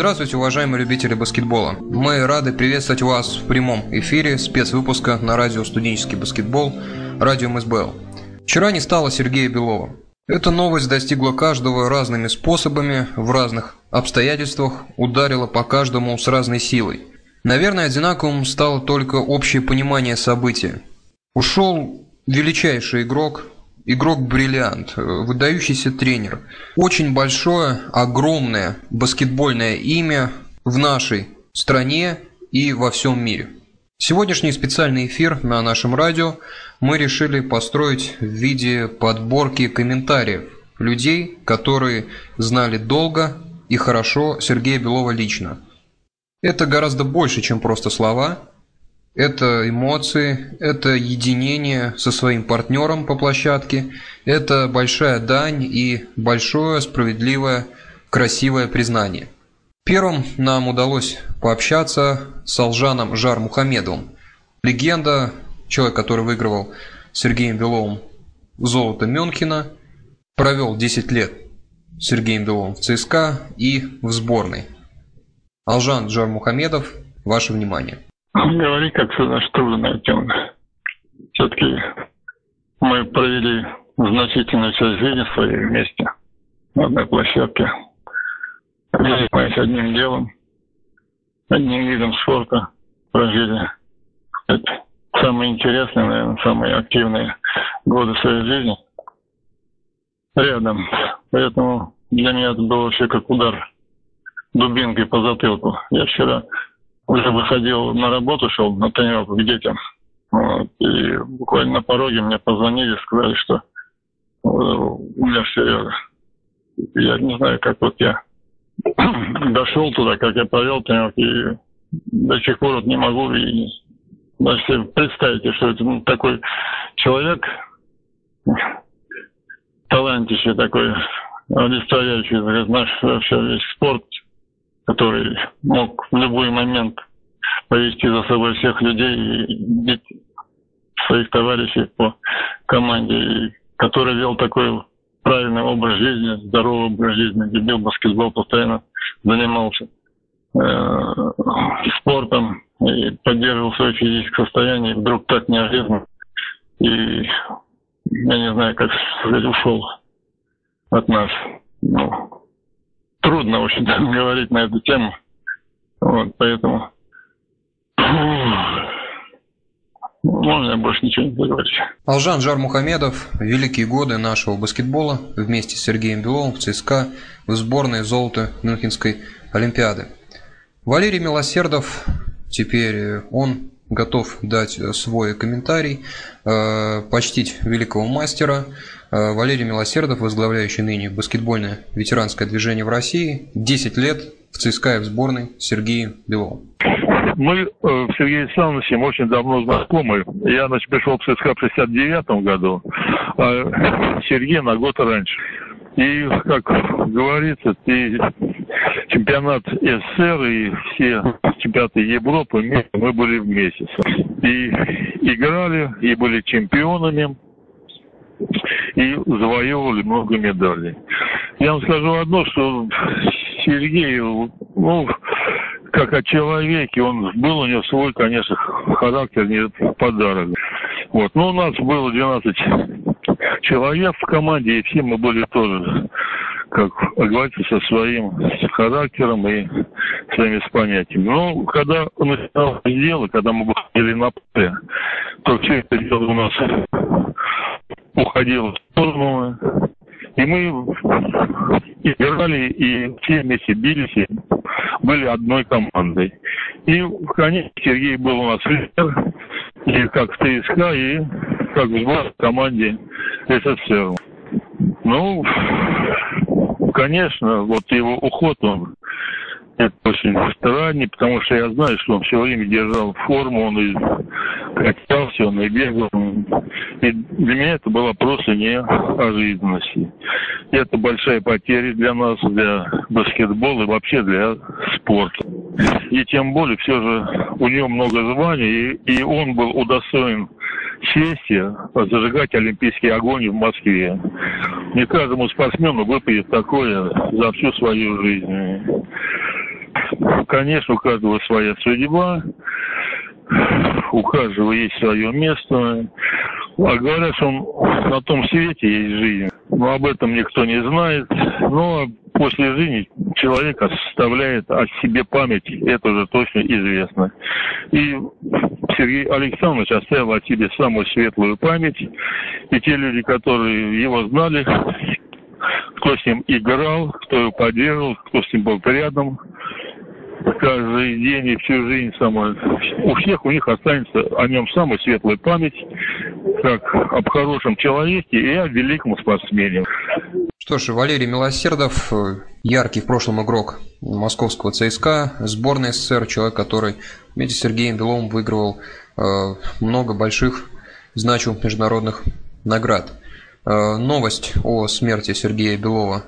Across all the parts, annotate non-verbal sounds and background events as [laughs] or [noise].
здравствуйте, уважаемые любители баскетбола. Мы рады приветствовать вас в прямом эфире спецвыпуска на радио «Студенческий баскетбол» радио МСБЛ. Вчера не стало Сергея Белова. Эта новость достигла каждого разными способами, в разных обстоятельствах, ударила по каждому с разной силой. Наверное, одинаковым стало только общее понимание события. Ушел величайший игрок, игрок-бриллиант, выдающийся тренер. Очень большое, огромное баскетбольное имя в нашей стране и во всем мире. Сегодняшний специальный эфир на нашем радио мы решили построить в виде подборки комментариев людей, которые знали долго и хорошо Сергея Белова лично. Это гораздо больше, чем просто слова. Это эмоции, это единение со своим партнером по площадке, это большая дань и большое справедливое, красивое признание – Первым нам удалось пообщаться с Алжаном Жар Мухамедовым. Легенда, человек, который выигрывал Сергеем Беловым золото Мюнхена, провел 10 лет Сергеем Беловым в ЦСКА и в сборной. Алжан Джар Мухамедов, ваше внимание. Говори, как всегда, трудная тема. Все-таки мы провели значительную часть жизни своей вместе на одной площадке занимаясь одним делом, одним видом спорта, прожили это самые интересные, наверное, самые активные годы своей жизни рядом. Поэтому для меня это было вообще как удар дубинкой по затылку. Я вчера уже выходил на работу, шел на тренировку к детям. Вот, и буквально на пороге мне позвонили, сказали, что э, у меня Серега. Я не знаю, как вот я [clears throat] дошел туда, как я провел тренировки, и до сих пор вот не могу и даже себе представить, что это ну, такой человек, [clears throat] талантище такой, олицетворяющий наш вообще весь спорт, который мог в любой момент повести за собой всех людей и бить своих товарищей по команде, и который вел такой правильный образ жизни, здоровый образ жизни, любил баскетбол, постоянно занимался э, спортом и поддерживал свое физическое состояние, и вдруг так неожиданно, и я не знаю, как сказать, ушел от нас. Ну, трудно, в общем [laughs] говорить на эту тему. Вот, поэтому можно больше ничего не говорить. Алжан Жар Мухамедов, великие годы нашего баскетбола вместе с Сергеем Беловым в ЦСКА в сборной золота Мюнхенской Олимпиады. Валерий Милосердов, теперь он готов дать свой комментарий, э, почтить великого мастера. Э, Валерий Милосердов, возглавляющий ныне баскетбольное ветеранское движение в России, 10 лет в ЦСКА и в сборной Сергеем Беловым. Мы э, с Сергеем Александровичем очень давно знакомы. Я значит, пришел в ЦСКА в 69 году, а Сергей на год раньше. И, как говорится, ты чемпионат СССР и все чемпионаты Европы мы были вместе. И играли, и были чемпионами, и завоевывали много медалей. Я вам скажу одно, что Сергей, ну, как о человеке, он был у него свой, конечно, характер, не подарок. Вот. Но у нас было 12 человек в команде, и все мы были тоже, как говорится, со своим характером и своими понятиями. Но когда начиналось дело, когда мы выходили на поле, то все это дело у нас уходило в сторону, и мы играли, и все вместе бились, были одной командой. И, конечно, Сергей был у нас лидер, и как в ТСК, и как в команде СССР. Ну, конечно, вот его уход, он это очень странно, потому что я знаю, что он все время держал форму, он и качался, он и бегал. И для меня это было просто неожиданность. И это большая потеря для нас, для баскетбола и вообще для спорта. И тем более, все же, у него много званий, и, и он был удостоен чести зажигать олимпийский огонь в Москве. Не каждому спортсмену выпадет такое за всю свою жизнь. конечно, у каждого своя судьба, у каждого есть свое место. А говорят, что на том свете есть жизнь. Но об этом никто не знает. Но после жизни человек оставляет о себе память. Это уже точно известно. И Сергей Александрович оставил о себе самую светлую память. И те люди, которые его знали, кто с ним играл, кто его поддерживал, кто с ним был рядом, каждый день и всю жизнь самое. У всех у них останется о нем самая светлая память, как об хорошем человеке и о великом спортсмене. Что ж, Валерий Милосердов, яркий в прошлом игрок московского ЦСКА, сборной СССР, человек, который вместе с Сергеем Беловым выигрывал э, много больших значимых международных наград. Э, новость о смерти Сергея Белова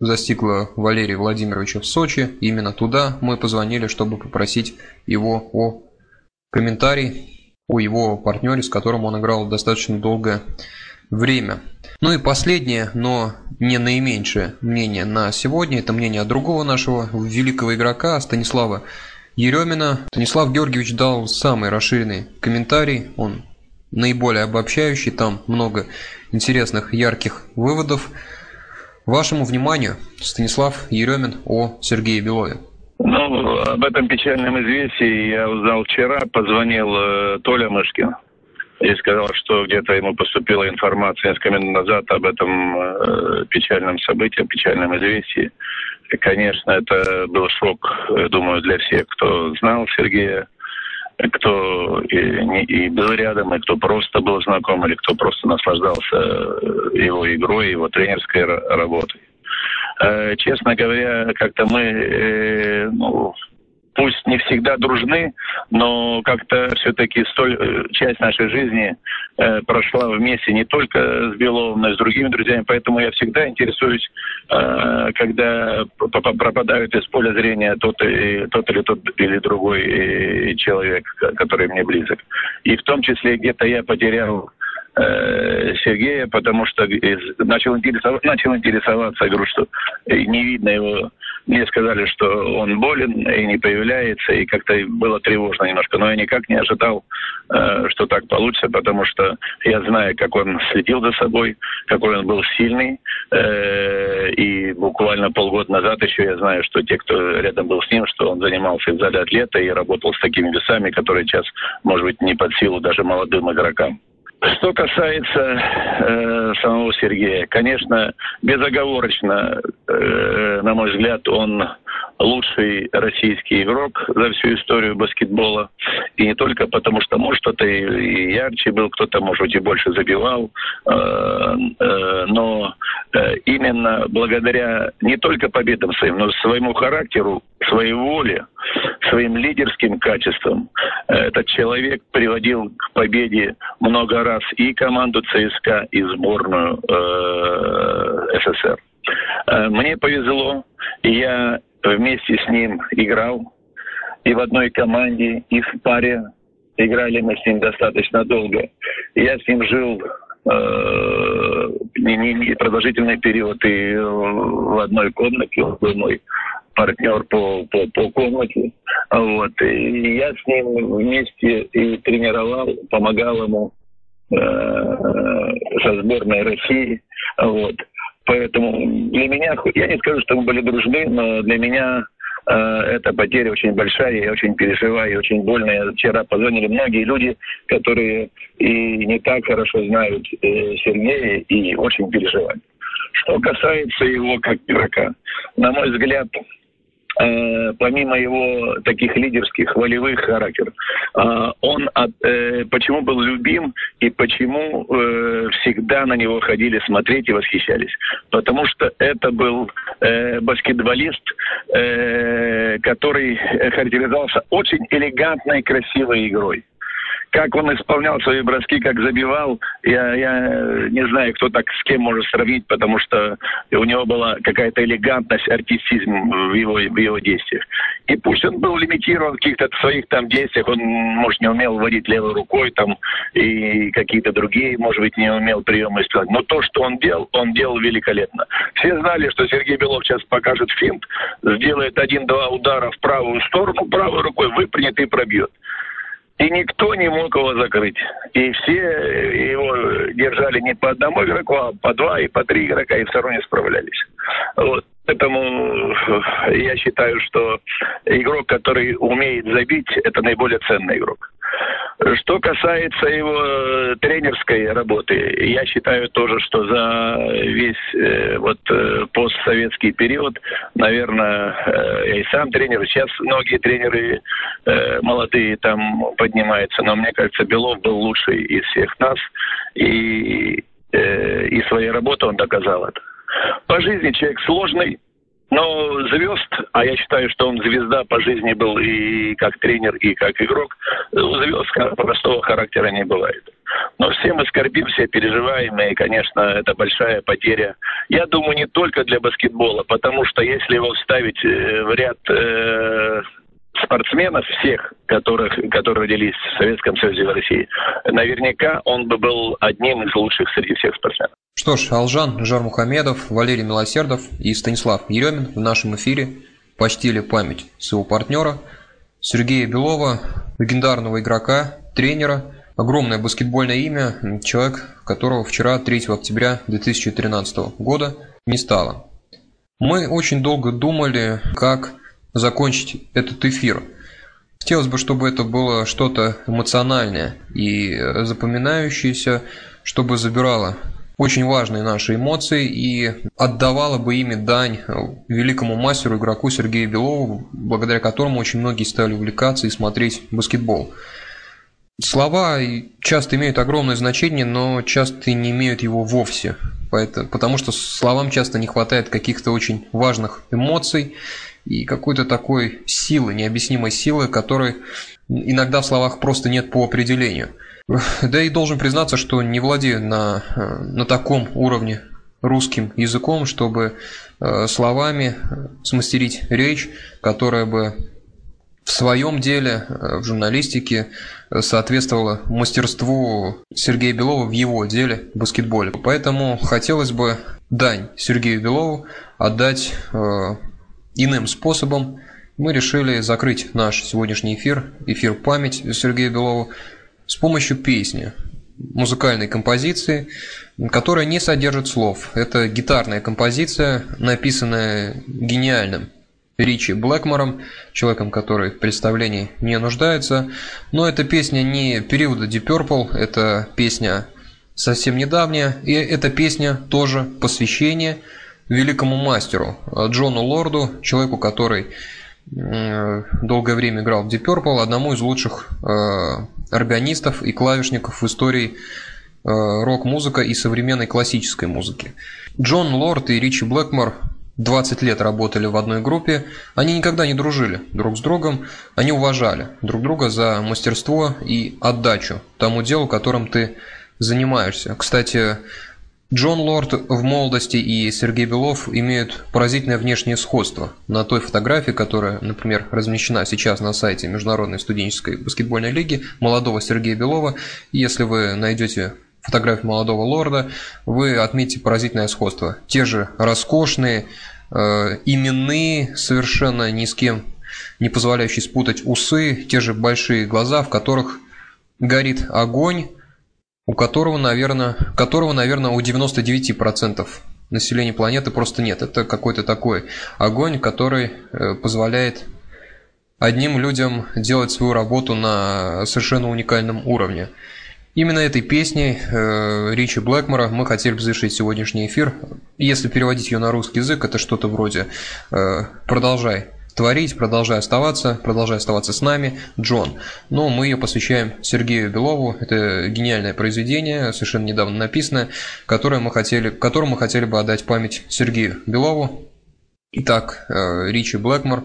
застигла Валерия Владимировича в Сочи. Именно туда мы позвонили, чтобы попросить его о комментарии о его партнере, с которым он играл достаточно долгое время. Ну и последнее, но не наименьшее мнение на сегодня, это мнение другого нашего великого игрока Станислава Еремина. Станислав Георгиевич дал самый расширенный комментарий, он наиболее обобщающий, там много интересных, ярких выводов. Вашему вниманию Станислав Еремин о Сергее Белове. Ну, об этом печальном известии я узнал вчера, позвонил э, Толя Мышкин и сказал, что где-то ему поступила информация несколько минут назад об этом э, печальном событии, печальном известии. И, конечно, это был шок, думаю, для всех, кто знал Сергея кто и, не, и был рядом, и кто просто был знаком, или кто просто наслаждался э, его игрой, его тренерской работой. Э, честно говоря, как-то мы э, ну, пусть не всегда дружны, но как-то все-таки столь э, часть нашей жизни э, прошла вместе не только с Беловым, но и с другими друзьями. Поэтому я всегда интересуюсь, э, когда пропадают из поля зрения тот, и, тот или тот или другой э, человек, который мне близок. И в том числе где-то я потерял э, Сергея, потому что начал, интересоваться, начал интересоваться, я говорю, что не видно его мне сказали, что он болен и не появляется, и как-то было тревожно немножко. Но я никак не ожидал, э, что так получится, потому что я знаю, как он следил за собой, какой он был сильный. Э, и буквально полгода назад еще я знаю, что те, кто рядом был с ним, что он занимался в зале атлета и работал с такими весами, которые сейчас, может быть, не под силу даже молодым игрокам. Что касается э, самого Сергея, конечно, безоговорочно, э, на мой взгляд, он лучший российский игрок за всю историю баскетбола. И не только потому, что, может, кто-то и ярче был, кто-то, может и больше забивал. Э, э, но э, именно благодаря не только победам своим, но своему характеру, своей воле, своим лидерским качествам этот человек приводил к победе много раз и команду ЦСКА, и сборную СССР. Мне повезло, я вместе с ним играл и в одной команде, и в паре. Играли мы с ним достаточно долго. Я с ним жил э, не, не, не продолжительный период и в одной комнате. Он был мой партнер по, по, по комнате. Вот. И я с ним вместе и тренировал, помогал ему э, со сборной России. Вот. Поэтому для меня, я не скажу, что мы были дружны, но для меня эта потеря очень большая, я очень переживаю, очень больно. Я вчера позвонили многие люди, которые и не так хорошо знают э, Сергея и очень переживают. Что касается его как игрока, на мой взгляд, э, помимо его таких лидерских, волевых характеров, э, он от, э, почему был любим и почему всегда на него ходили смотреть и восхищались? Потому что это был баскетболист, который характеризовался очень элегантной, красивой игрой как он исполнял свои броски, как забивал, я, я не знаю, кто так с кем может сравнить, потому что у него была какая-то элегантность, артистизм в его, в его действиях. И пусть он был лимитирован в каких-то своих там действиях, он, может, не умел водить левой рукой там и какие-то другие, может быть, не умел приемы исполнять. Но то, что он делал, он делал великолепно. Все знали, что Сергей Белов сейчас покажет финт, сделает один-два удара в правую сторону, правой рукой выпрямит и пробьет. И никто не мог его закрыть. И все его держали не по одному игроку, а по два и по три игрока, и все равно не справлялись. Вот. Поэтому я считаю, что игрок, который умеет забить, это наиболее ценный игрок. Что касается его э, тренерской работы, я считаю тоже, что за весь э, вот э, постсоветский период, наверное, я и сам тренер, сейчас многие тренеры молодые там поднимаются, но мне кажется, Белов был лучший из всех нас, и, и своей работой он доказал это. По жизни человек сложный, но звезд, а я считаю, что он звезда по жизни был и как тренер, и как игрок, звезд простого характера не бывает. Но все мы скорбим, все переживаем, и, конечно, это большая потеря. Я думаю, не только для баскетбола, потому что если его вставить э, в ряд э, спортсменов всех, которых, которые родились в Советском Союзе и в России, наверняка он бы был одним из лучших среди всех спортсменов. Что ж, Алжан Жармухамедов, Валерий Милосердов и Станислав Еремин в нашем эфире почтили память своего партнера Сергея Белова, легендарного игрока, тренера, огромное баскетбольное имя, человек, которого вчера, 3 октября 2013 года, не стало. Мы очень долго думали, как закончить этот эфир. Хотелось бы, чтобы это было что-то эмоциональное и запоминающееся, чтобы забирало очень важные наши эмоции и отдавала бы ими дань великому мастеру, игроку Сергею Белову, благодаря которому очень многие стали увлекаться и смотреть баскетбол. Слова часто имеют огромное значение, но часто не имеют его вовсе. Потому что словам часто не хватает каких-то очень важных эмоций и какой-то такой силы, необъяснимой силы, которой иногда в словах просто нет по определению [laughs] – да и должен признаться, что не владею на, э, на таком уровне русским языком, чтобы э, словами смастерить речь, которая бы в своем деле, э, в журналистике, соответствовала мастерству Сергея Белова в его деле в баскетболе. Поэтому хотелось бы дань Сергею Белову отдать иным способом. Мы решили закрыть наш сегодняшний эфир, эфир память Сергея Белова, с помощью песни, музыкальной композиции, которая не содержит слов. Это гитарная композиция, написанная гениальным Ричи Блэкмором, человеком, который в представлении не нуждается. Но эта песня не периода Deep Purple, это песня совсем недавняя, и эта песня тоже посвящение великому мастеру Джону Лорду, человеку, который Э, долгое время играл в Deep Purple, одному из лучших э, органистов и клавишников в истории э, рок-музыка и современной классической музыки. Джон Лорд и Ричи Блэкмор 20 лет работали в одной группе, они никогда не дружили друг с другом, они уважали друг друга за мастерство и отдачу тому делу, которым ты занимаешься. Кстати, Джон Лорд в молодости и Сергей Белов имеют поразительное внешнее сходство. На той фотографии, которая, например, размещена сейчас на сайте Международной студенческой баскетбольной лиги молодого Сергея Белова, если вы найдете фотографию молодого лорда, вы отметите поразительное сходство. Те же роскошные, э, именные, совершенно ни с кем не позволяющие спутать усы, те же большие глаза, в которых горит огонь, у которого, наверное, которого, наверное, у 99% населения планеты просто нет. Это какой-то такой огонь, который э, позволяет одним людям делать свою работу на совершенно уникальном уровне. Именно этой песней э, Ричи Блэкмора мы хотели бы завершить сегодняшний эфир. Если переводить ее на русский язык, это что-то вроде э, «Продолжай творить, продолжай оставаться, продолжай оставаться с нами, Джон. Но мы ее посвящаем Сергею Белову. Это гениальное произведение, совершенно недавно написанное, которое мы хотели, которому мы хотели бы отдать память Сергею Белову. Итак, э, Ричи Блэкмор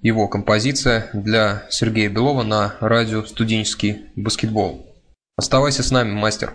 его композиция для Сергея Белова на радио «Студенческий баскетбол». Оставайся с нами, мастер.